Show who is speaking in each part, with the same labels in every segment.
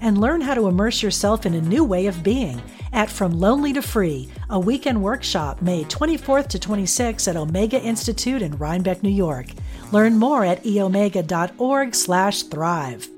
Speaker 1: and learn how to immerse yourself in a new way of being at From Lonely to Free, a weekend workshop May 24th to 26th at Omega Institute in Rhinebeck, New York. Learn more at eomega.org/thrive.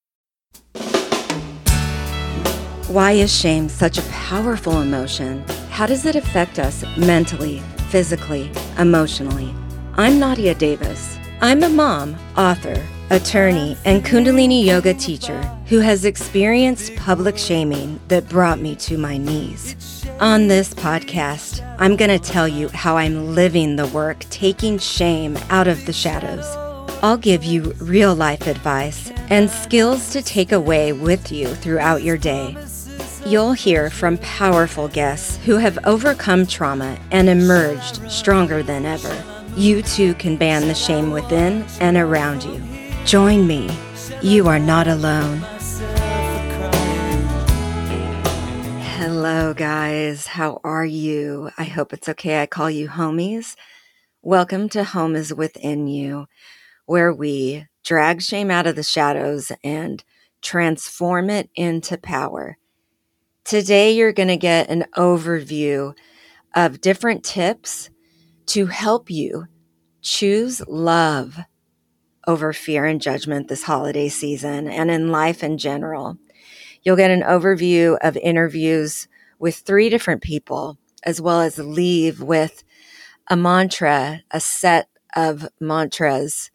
Speaker 2: Why is shame such a powerful emotion? How does it affect us mentally, physically, emotionally? I'm Nadia Davis. I'm a mom, author, attorney, and Kundalini yoga teacher who has experienced public shaming that brought me to my knees. On this podcast, I'm going to tell you how I'm living the work taking shame out of the shadows. I'll give you real life advice and skills to take away with you throughout your day. You'll hear from powerful guests who have overcome trauma and emerged stronger than ever. You too can ban the shame within and around you. Join me. You are not alone. Hello, guys. How are you? I hope it's okay. I call you homies. Welcome to Home is Within You where we drag shame out of the shadows and transform it into power. Today, you're going to get an overview of different tips to help you choose love over fear and judgment this holiday season and in life in general. You'll get an overview of interviews with three different people, as well as leave with a mantra, a set of mantras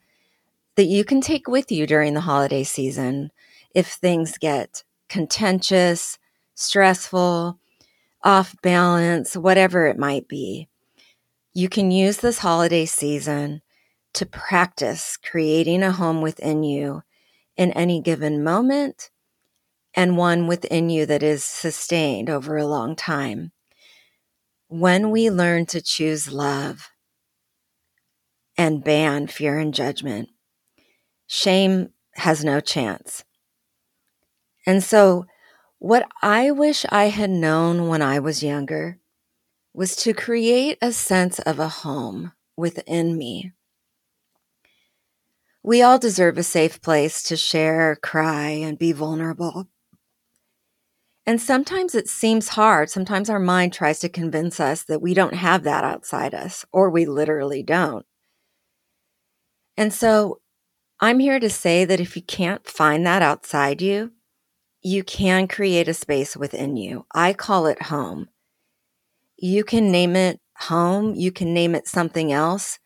Speaker 2: that you can take with you during the holiday season if things get contentious, stressful, off balance, whatever it might be. You can use this holiday season to practice creating a home within you in any given moment and one within you that is sustained over a long time. When we learn to choose love and ban fear and judgment, shame has no chance. And so, what I wish I had known when I was younger was to create a sense of a home within me. We all deserve a safe place to share, cry, and be vulnerable. And sometimes it seems hard. Sometimes our mind tries to convince us that we don't have that outside us, or we literally don't. And so I'm here to say that if you can't find that outside you, you can create a space within you. I call it home. You can name it home, you can name it something else,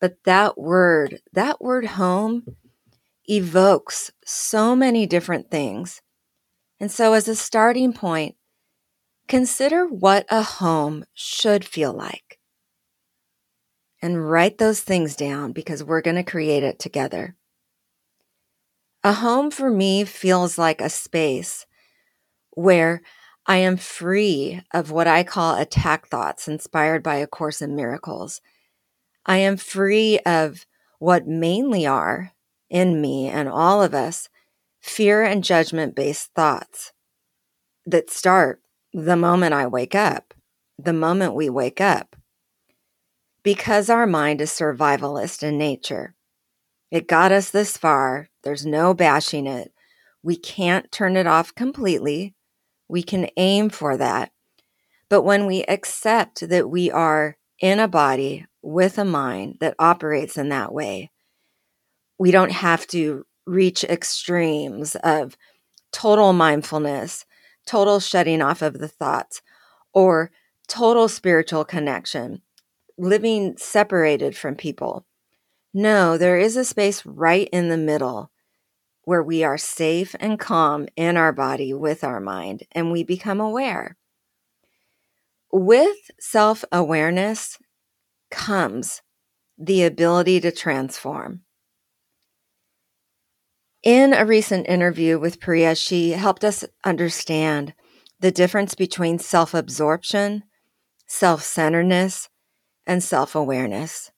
Speaker 2: but that word, that word home, evokes so many different things. And so, as a starting point, consider what a home should feel like and write those things down because we're going to create it together. A home for me feels like a space where I am free of what I call attack thoughts inspired by A Course in Miracles. I am free of what mainly are in me and all of us fear and judgment based thoughts that start the moment I wake up, the moment we wake up because our mind is survivalist in nature. It got us this far. There's no bashing it. We can't turn it off completely. We can aim for that. But when we accept that we are in a body with a mind that operates in that way, we don't have to reach extremes of total mindfulness, total shutting off of the thoughts, or total spiritual connection, living separated from people. No, there is a space right in the middle where we are safe and calm in our body with our mind and we become aware. With self awareness comes the ability to transform. In a recent interview with Priya, she helped us understand the difference between self absorption, self centeredness, and self awareness.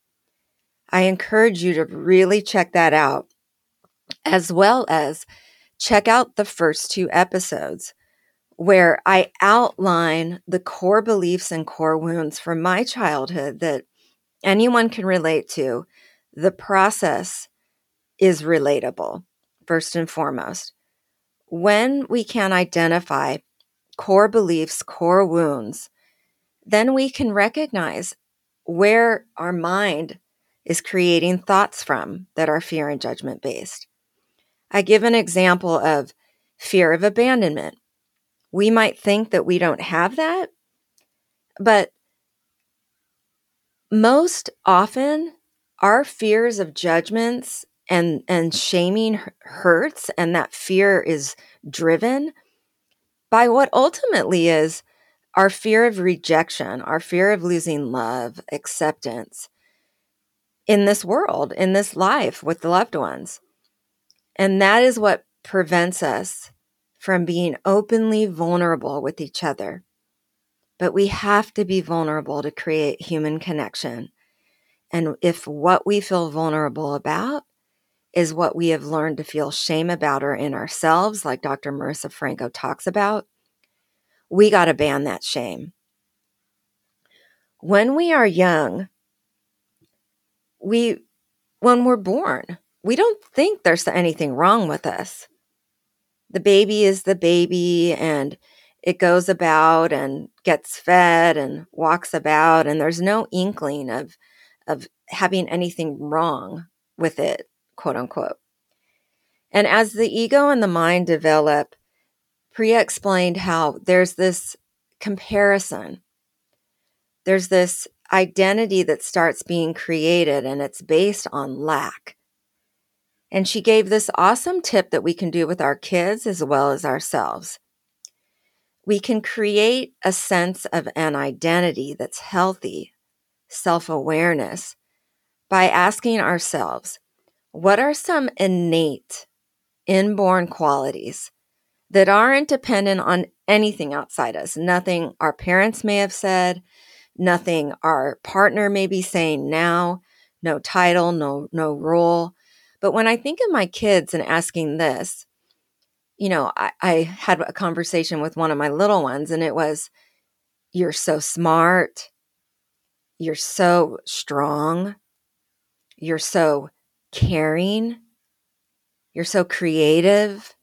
Speaker 2: I encourage you to really check that out, as well as check out the first two episodes where I outline the core beliefs and core wounds from my childhood that anyone can relate to. The process is relatable first and foremost. When we can identify core beliefs, core wounds, then we can recognize where our mind is creating thoughts from that are fear and judgment based. I give an example of fear of abandonment. We might think that we don't have that, but most often our fears of judgments and and shaming hurts and that fear is driven by what ultimately is our fear of rejection, our fear of losing love, acceptance in this world, in this life with the loved ones. And that is what prevents us from being openly vulnerable with each other. But we have to be vulnerable to create human connection. And if what we feel vulnerable about is what we have learned to feel shame about or in ourselves, like Dr. Marisa Franco talks about, we got to ban that shame. When we are young, we, when we're born, we don't think there's anything wrong with us. The baby is the baby and it goes about and gets fed and walks about and there's no inkling of of having anything wrong with it quote unquote. And as the ego and the mind develop, Priya explained how there's this comparison. There's this identity that starts being created and it's based on lack. And she gave this awesome tip that we can do with our kids as well as ourselves. We can create a sense of an identity that's healthy, self awareness, by asking ourselves, what are some innate, inborn qualities that aren't dependent on anything outside us? Nothing our parents may have said, nothing our partner may be saying now, no title, no, no role. But when I think of my kids and asking this, you know, I, I had a conversation with one of my little ones, and it was, You're so smart. You're so strong. You're so caring. You're so creative.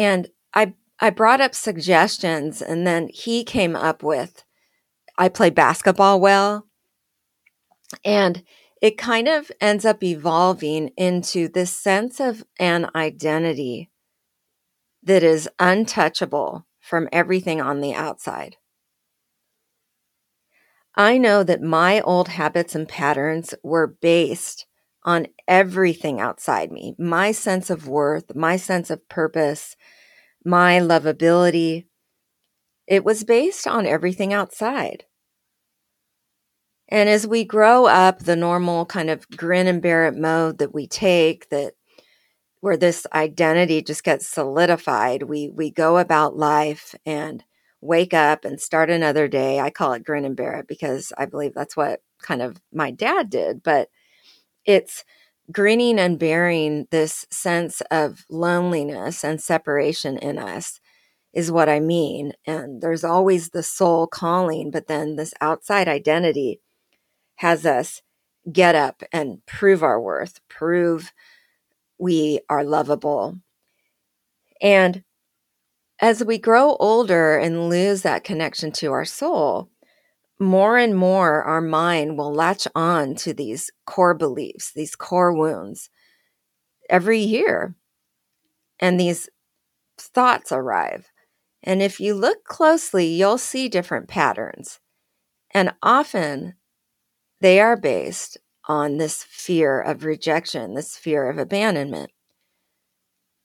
Speaker 2: And I I brought up suggestions and then he came up with I play basketball well. And it kind of ends up evolving into this sense of an identity that is untouchable from everything on the outside. I know that my old habits and patterns were based on everything outside me my sense of worth, my sense of purpose, my lovability. It was based on everything outside. And as we grow up, the normal kind of grin and bear it mode that we take, that where this identity just gets solidified, we we go about life and wake up and start another day. I call it grin and bear it because I believe that's what kind of my dad did. But it's grinning and bearing this sense of loneliness and separation in us is what I mean. And there's always the soul calling, but then this outside identity has us get up and prove our worth, prove we are lovable. And as we grow older and lose that connection to our soul, more and more our mind will latch on to these core beliefs, these core wounds every year. And these thoughts arrive. And if you look closely, you'll see different patterns. And often they are based on this fear of rejection, this fear of abandonment.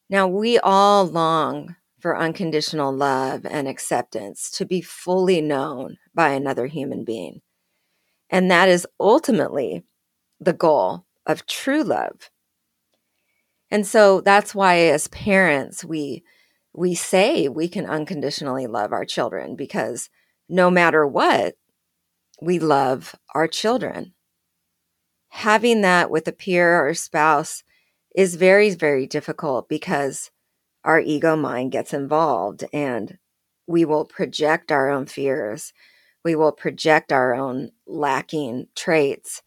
Speaker 2: Now, we all long for unconditional love and acceptance to be fully known by another human being. And that is ultimately the goal of true love. And so that's why as parents we we say we can unconditionally love our children because no matter what we love our children. Having that with a peer or spouse is very very difficult because our ego mind gets involved and we will project our own fears. We will project our own lacking traits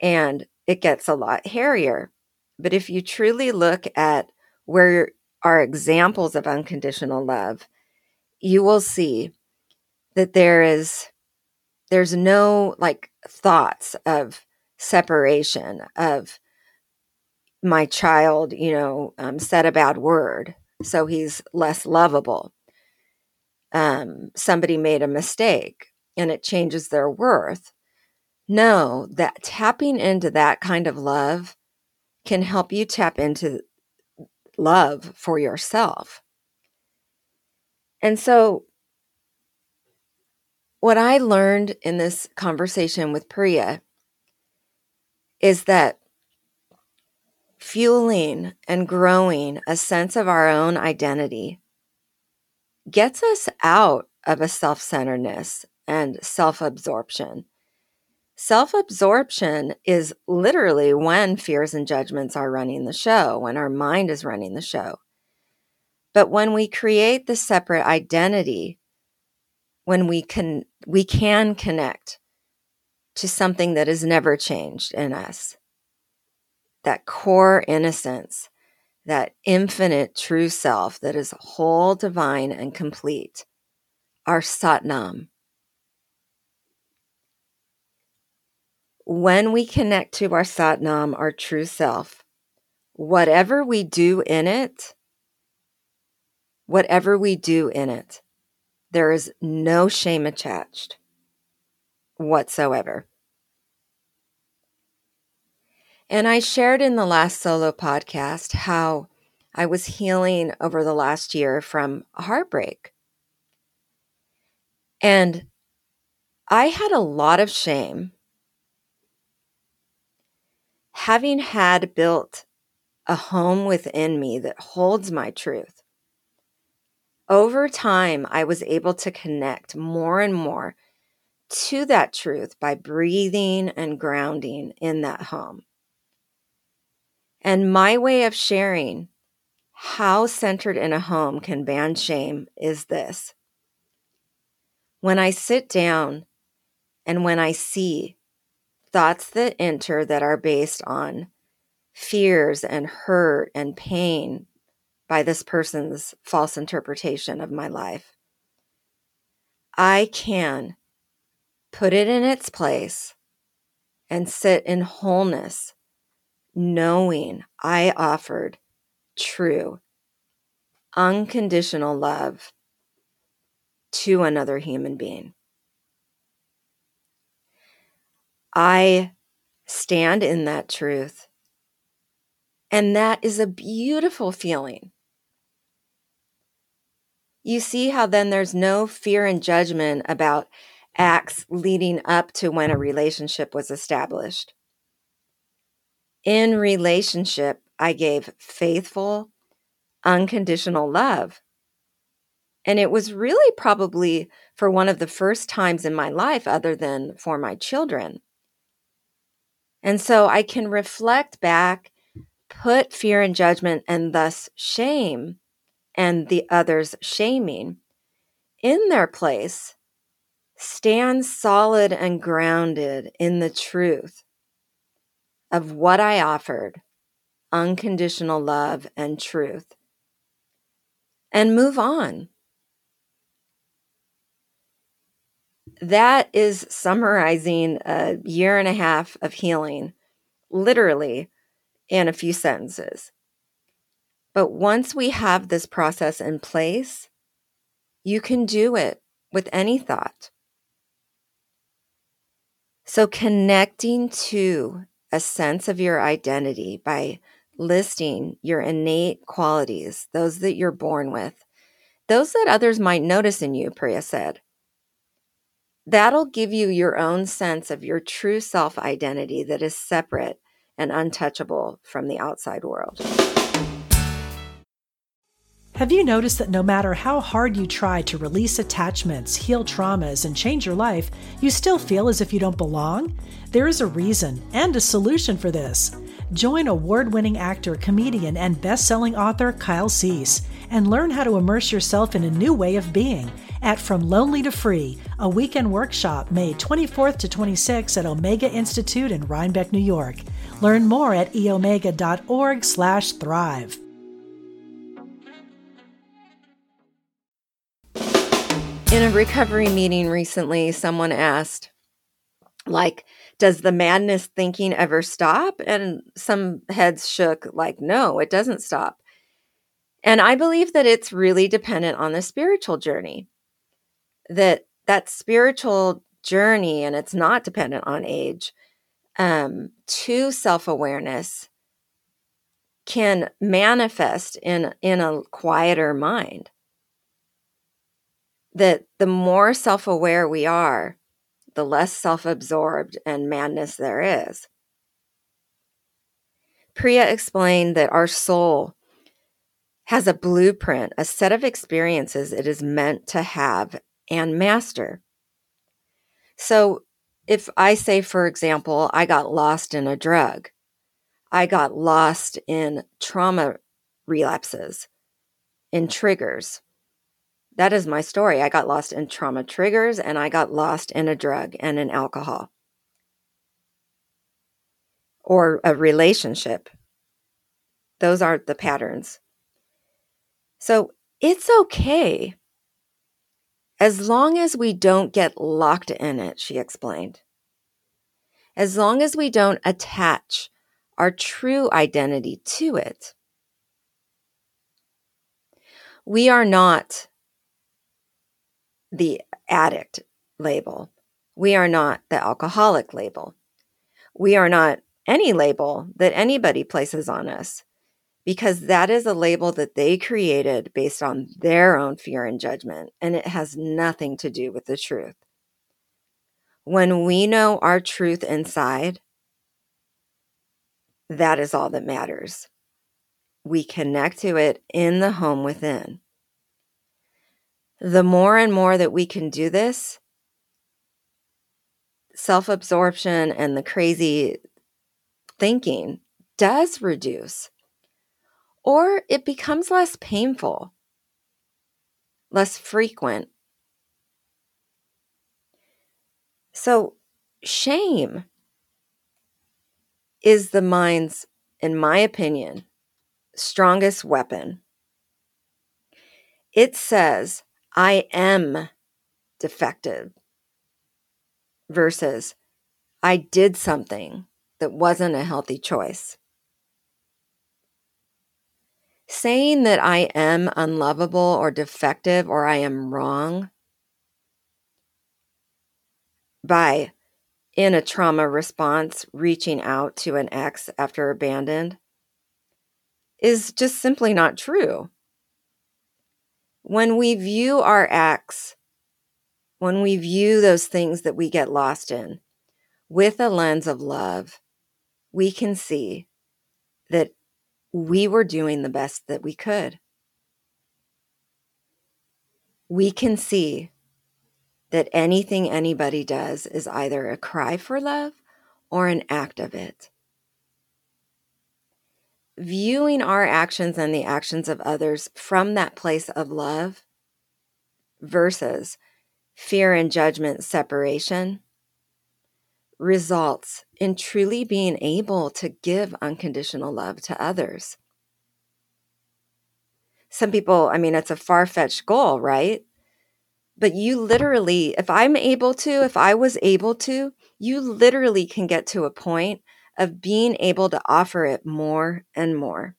Speaker 2: and it gets a lot hairier. But if you truly look at where are examples of unconditional love, you will see that there is there's no like thoughts of separation of my child, you know, um, said a bad word, so he's less lovable. Um, somebody made a mistake and it changes their worth. No, that tapping into that kind of love can help you tap into love for yourself. And so, what I learned in this conversation with Priya is that fueling and growing a sense of our own identity gets us out of a self centeredness and self absorption. Self absorption is literally when fears and judgments are running the show, when our mind is running the show. But when we create the separate identity, when we can we can connect to something that has never changed in us that core innocence, that infinite true self that is whole, divine, and complete, our Satnam. When we connect to our Satnam, our true self, whatever we do in it, whatever we do in it, there is no shame attached whatsoever. And I shared in the last solo podcast how I was healing over the last year from heartbreak. And I had a lot of shame having had built a home within me that holds my truth. Over time, I was able to connect more and more to that truth by breathing and grounding in that home. And my way of sharing how centered in a home can ban shame is this. When I sit down and when I see thoughts that enter that are based on fears and hurt and pain by this person's false interpretation of my life, I can put it in its place and sit in wholeness knowing I offered true, unconditional love to another human being. I stand in that truth. And that is a beautiful feeling. You see how then there's no fear and judgment about acts leading up to when a relationship was established in relationship, I gave faithful, unconditional love. And it was really probably for one of the first times in my life, other than for my children. And so I can reflect back, put fear and judgment and thus shame and the others shaming in their place, stand solid and grounded in the truth of what I offered unconditional love and truth and move on. That is summarizing a year and a half of healing, literally in a few sentences. But once we have this process in place, You can do it with any thought. So, connecting to a sense of your identity by listing your innate qualities, those that you're born with, those that others might notice in you, Priya said. That'll give you your own sense of your true self identity that is separate and untouchable from the outside world.
Speaker 1: Have you noticed that no matter how hard you try to release attachments, heal traumas, and change your life, you still feel as if you don't belong? There is a reason and a solution for this. Join award winning actor, comedian, and best selling author Kyle Cease and learn how to immerse yourself in a new way of being at From Lonely to Free, a weekend workshop May 24th to 26th at Omega Institute in Rhinebeck, New York. Learn more at eomega.org/thrive.
Speaker 2: In a recovery meeting recently, someone asked, like, does the madness thinking ever stop? And some heads shook, like, no, it doesn't stop. And I believe that it's really dependent on the spiritual journey. That that spiritual journey, and it's not dependent on age, um, to self-awareness can manifest in in a quieter mind that the more self aware we are, the less self absorbed and madness there is. Priya explained that our soul has a blueprint, a set of experiences it is meant to have and master. So, if I say, for example, I got lost in a drug, I got lost in trauma relapses, in triggers, that is my story. I got lost in trauma triggers and I got lost in a drug and in alcohol or a relationship. Those are the patterns. So it's okay as long as we don't get locked in it, she explained. As long as we don't attach our true identity to it. We are not the addict label. We are not the alcoholic label. We are not any label that anybody places on us because that is a label that they created based on their own fear and judgment, and it has nothing to do with the truth. When we know our truth inside, that is all that matters. We connect to it in the home within the more and more that we can do this, self absorption and the crazy thinking does reduce, or it becomes less painful, less frequent. So, shame is the mind's, in my opinion, strongest weapon. It says, I am defective versus I did something that wasn't a healthy choice. Saying that I am unlovable or defective or I am wrong by, in a trauma response, reaching out to an ex after abandoned is just simply not true. When we view our acts, when we view those things that we get lost in with a lens of love, we can see that we were doing the best that we could. We can see that anything anybody does is either a cry for love or an act of it viewing our actions and the actions of others from that place of love versus fear and judgment separation results in truly being able to give unconditional love to others. Some people, I mean, it's a far fetched goal, right? But you literally, if I'm able to, if I was able to, you literally can get to a point of being able to offer it more and more.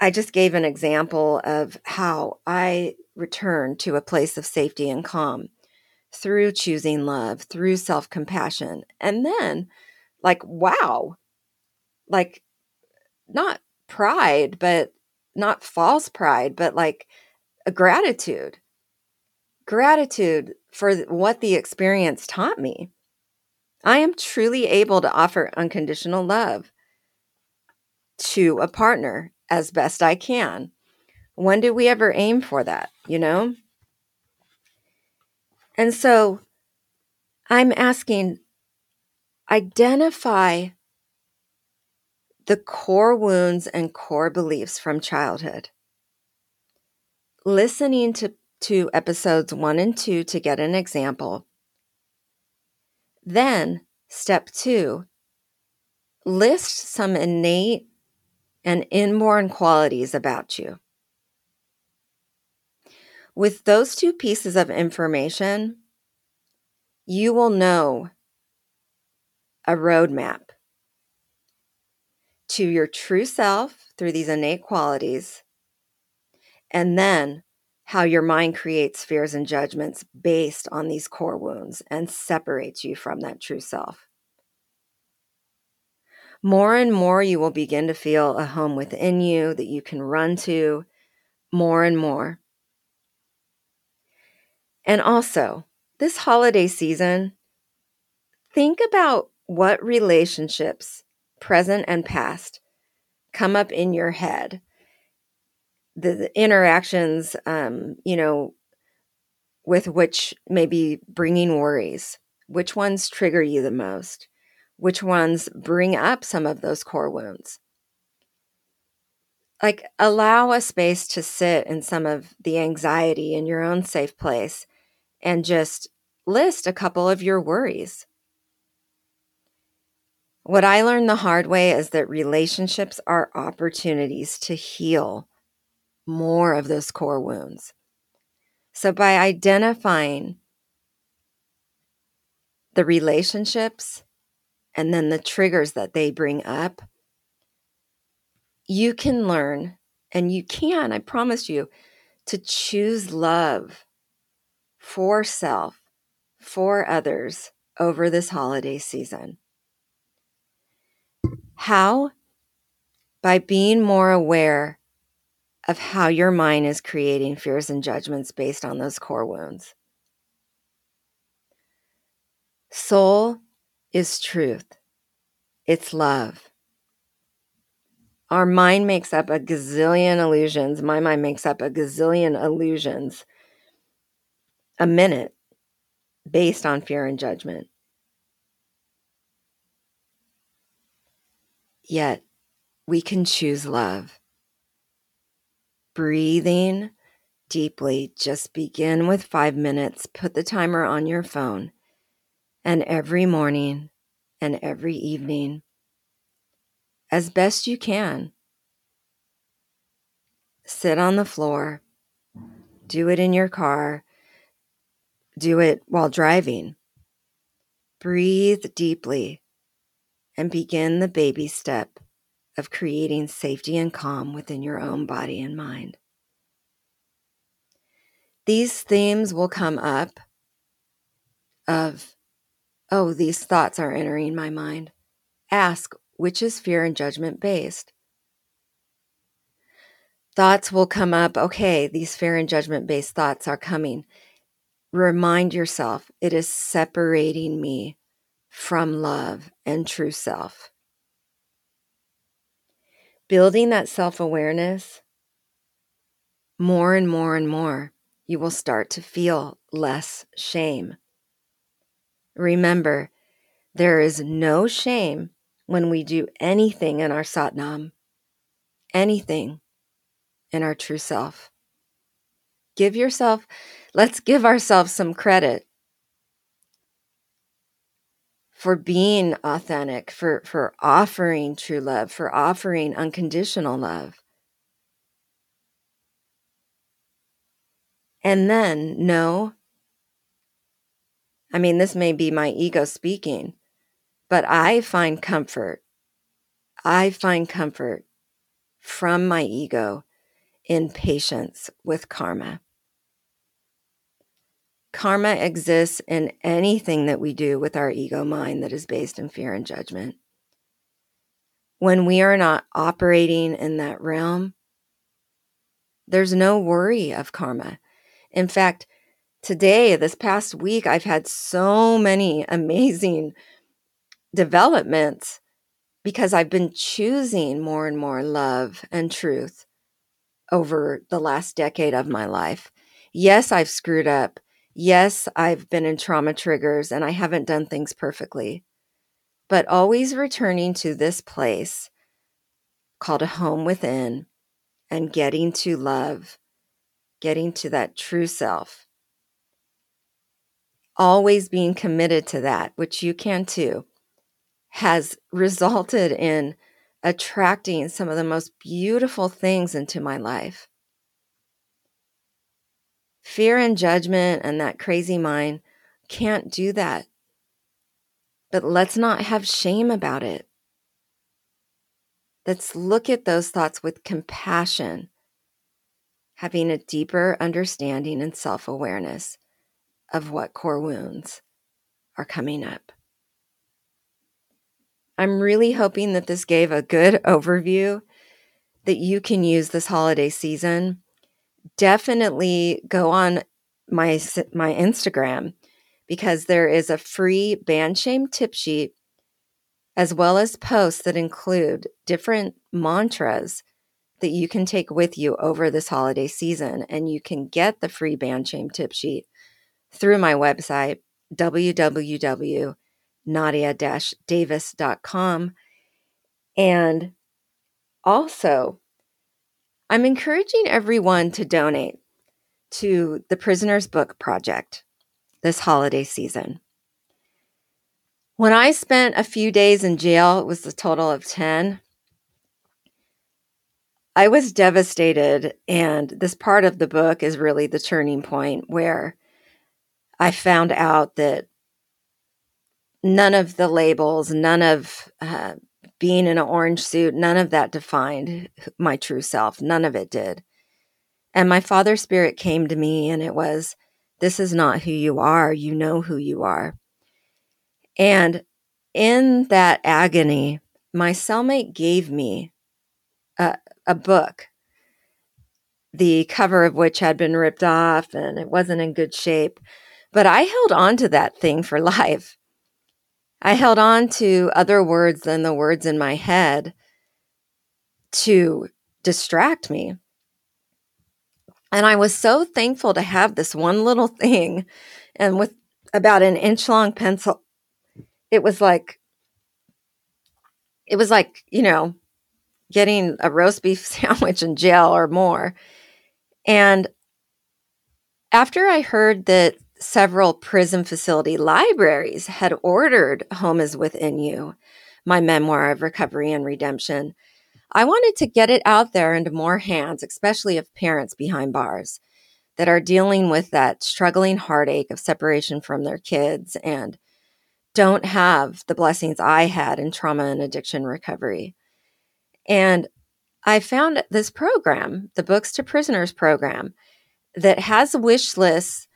Speaker 2: I just gave an example of how I return to a place of safety and calm through choosing love, through self compassion. And then, like, wow, like, not pride, but not false pride, but like a gratitude. Gratitude for what the experience taught me. I am truly able to offer unconditional love to a partner as best I can. When do we ever aim for that, you know? And so I'm asking identify the core wounds and core beliefs from childhood. Listening to, to episodes one and two to get an example. Then, step two, list some innate and inborn qualities about you. With those two pieces of information, you will know a roadmap to your true self through these innate qualities, and then how your mind creates fears and judgments based on these core wounds and separates you from that true self. More and more, you will begin to feel a home within you that you can run to more and more. And also, this holiday season, think about what relationships, present and past, come up in your head. The, the interactions, um, you know, with which may be bringing worries. Which ones trigger you the most? Which ones bring up some of those core wounds? Like, allow a space to sit in some of the anxiety in your own safe place and just list a couple of your worries. What I learned the hard way is that relationships are opportunities to heal more of those core wounds. So, by identifying the relationships and then the triggers that they bring up, you can learn and you can, I promise you, to choose love for self, for others over this holiday season. How? By being more aware of how your mind is creating fears and judgments based on those core wounds. Soul is truth, it's love. Our mind makes up a gazillion illusions. My mind makes up a gazillion illusions a minute based on fear and judgment. Yet we can choose love. Breathing deeply, just begin with five minutes. Put the timer on your phone. And every morning and every evening, as best you can, sit on the floor, do it in your car do it while driving. Breathe deeply and begin the baby step of creating safety and calm within your own body and mind. These themes will come up of, oh, these thoughts are entering my mind. Ask, which is fear and judgment based? Thoughts will come up, okay, these fear and judgment based thoughts are coming remind yourself it is separating me from love and true self. Building that self awareness more and more and more, you will start to feel less shame. Remember, there is no shame when we do anything in our Satnam, anything in our true self. Give yourself Let's give ourselves some credit for being authentic, for, for offering true love, for offering unconditional love. And then know, I mean, this may be my ego speaking, but I find comfort. I find comfort from my ego in patience with karma. Karma exists in anything that we do with our ego mind that is based in fear and judgment. When we are not operating in that realm, there's no worry of karma. In fact, today, this past week, I've had so many amazing developments because I've been choosing more and more love and truth over the last decade of my life. Yes, I've screwed up. Yes, I've been in trauma triggers and I haven't done things perfectly. But always returning to this place called a home within and getting to love, getting to that true self. Always being committed to that, which you can too has resulted in attracting some of the most beautiful things into my life. Fear and judgment and that crazy mind can't do that. But let's not have shame about it. Let's look at those thoughts with compassion, having a deeper understanding and self awareness of what core wounds are coming up. I'm really hoping that this gave a good overview that you can use this holiday season. Definitely go on my my Instagram because there is a free Ban Shame tip sheet as well as posts that include different mantras that you can take with you over this holiday season and you can get the free Ban Shame tip sheet through my website www nadia-davis.com. And also, I'm encouraging everyone to donate to the Prisoner's Book Project this holiday season. When I spent a few days in jail, it was a total of 10. I was devastated, and this part of the book is really the turning point where I found out that none of the labels, none of uh, being in an orange suit, none of that defined my true self. None of it did. And my father spirit came to me and it was, this is not who you are. You know who you are. And in that agony, my cellmate gave me a, a book, the cover of which had been ripped off and it wasn't in good shape. But I held on to that thing for life. I held on to other words than the words in my head to distract me. And I was so thankful to have this one little thing. And with about an inch long pencil, it was like, it was like, you know, getting a roast beef sandwich in jail or more. And after I heard that several prison facility libraries had ordered Home is Within You, my memoir of recovery and redemption. I wanted to get it out there into more hands, especially of parents behind bars that are dealing with that struggling heartache of separation from their kids and don't have the blessings I had in trauma and addiction recovery. And I found this program, the Books to Prisoners program, that has wish lists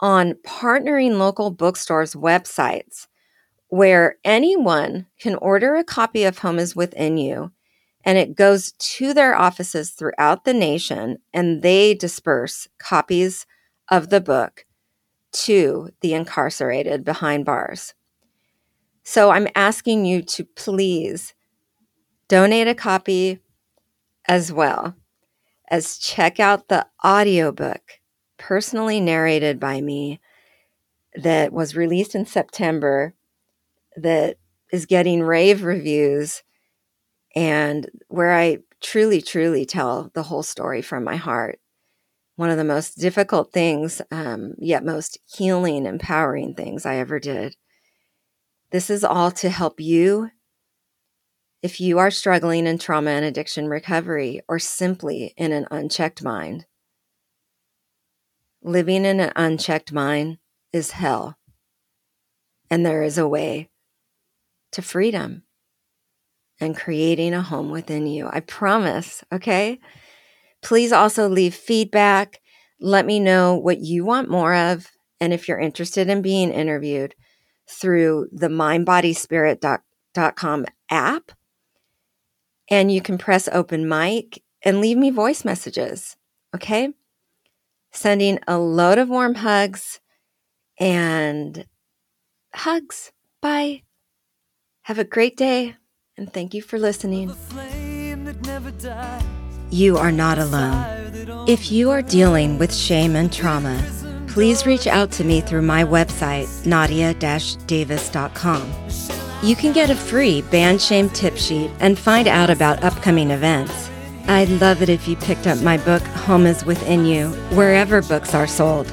Speaker 2: on partnering local bookstores' websites where anyone can order a copy of Home is Within You and it goes to their offices throughout the nation and they disperse copies of the book to the incarcerated behind bars. So I'm asking you to please donate a copy as well as check out the audiobook personally narrated by me that was released in September that is getting rave reviews and where I truly, truly tell the whole story from my heart. One of the most difficult things, um, yet most healing, empowering things I ever did. This is all to help you if you are struggling in trauma and addiction recovery or simply in an unchecked mind. Living in an unchecked mind is hell. And there is a way to freedom. and creating a home within you. I promise. Okay. Please also leave feedback. Let me know what you want more of. And if you're interested in being interviewed through the mindbodyspirit.com app, and you can press open mic and leave me voice messages. Okay. Sending a load of warm hugs and hugs. Bye. Have a great day and thank you for listening. You are not alone. If you are dealing with shame and trauma, please reach out to me through my website, nadia-davis.com. You can get a free Ban Shame tip sheet and find out about upcoming events. I'd love it if you picked up my book, Home is Within You, wherever books are sold.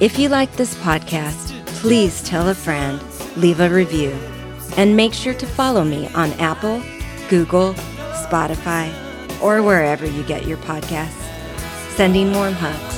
Speaker 2: If you like this podcast, please tell a friend, leave a review, and make sure to follow me on Apple, Google, Spotify, or wherever you get your podcasts. Sending warm hugs.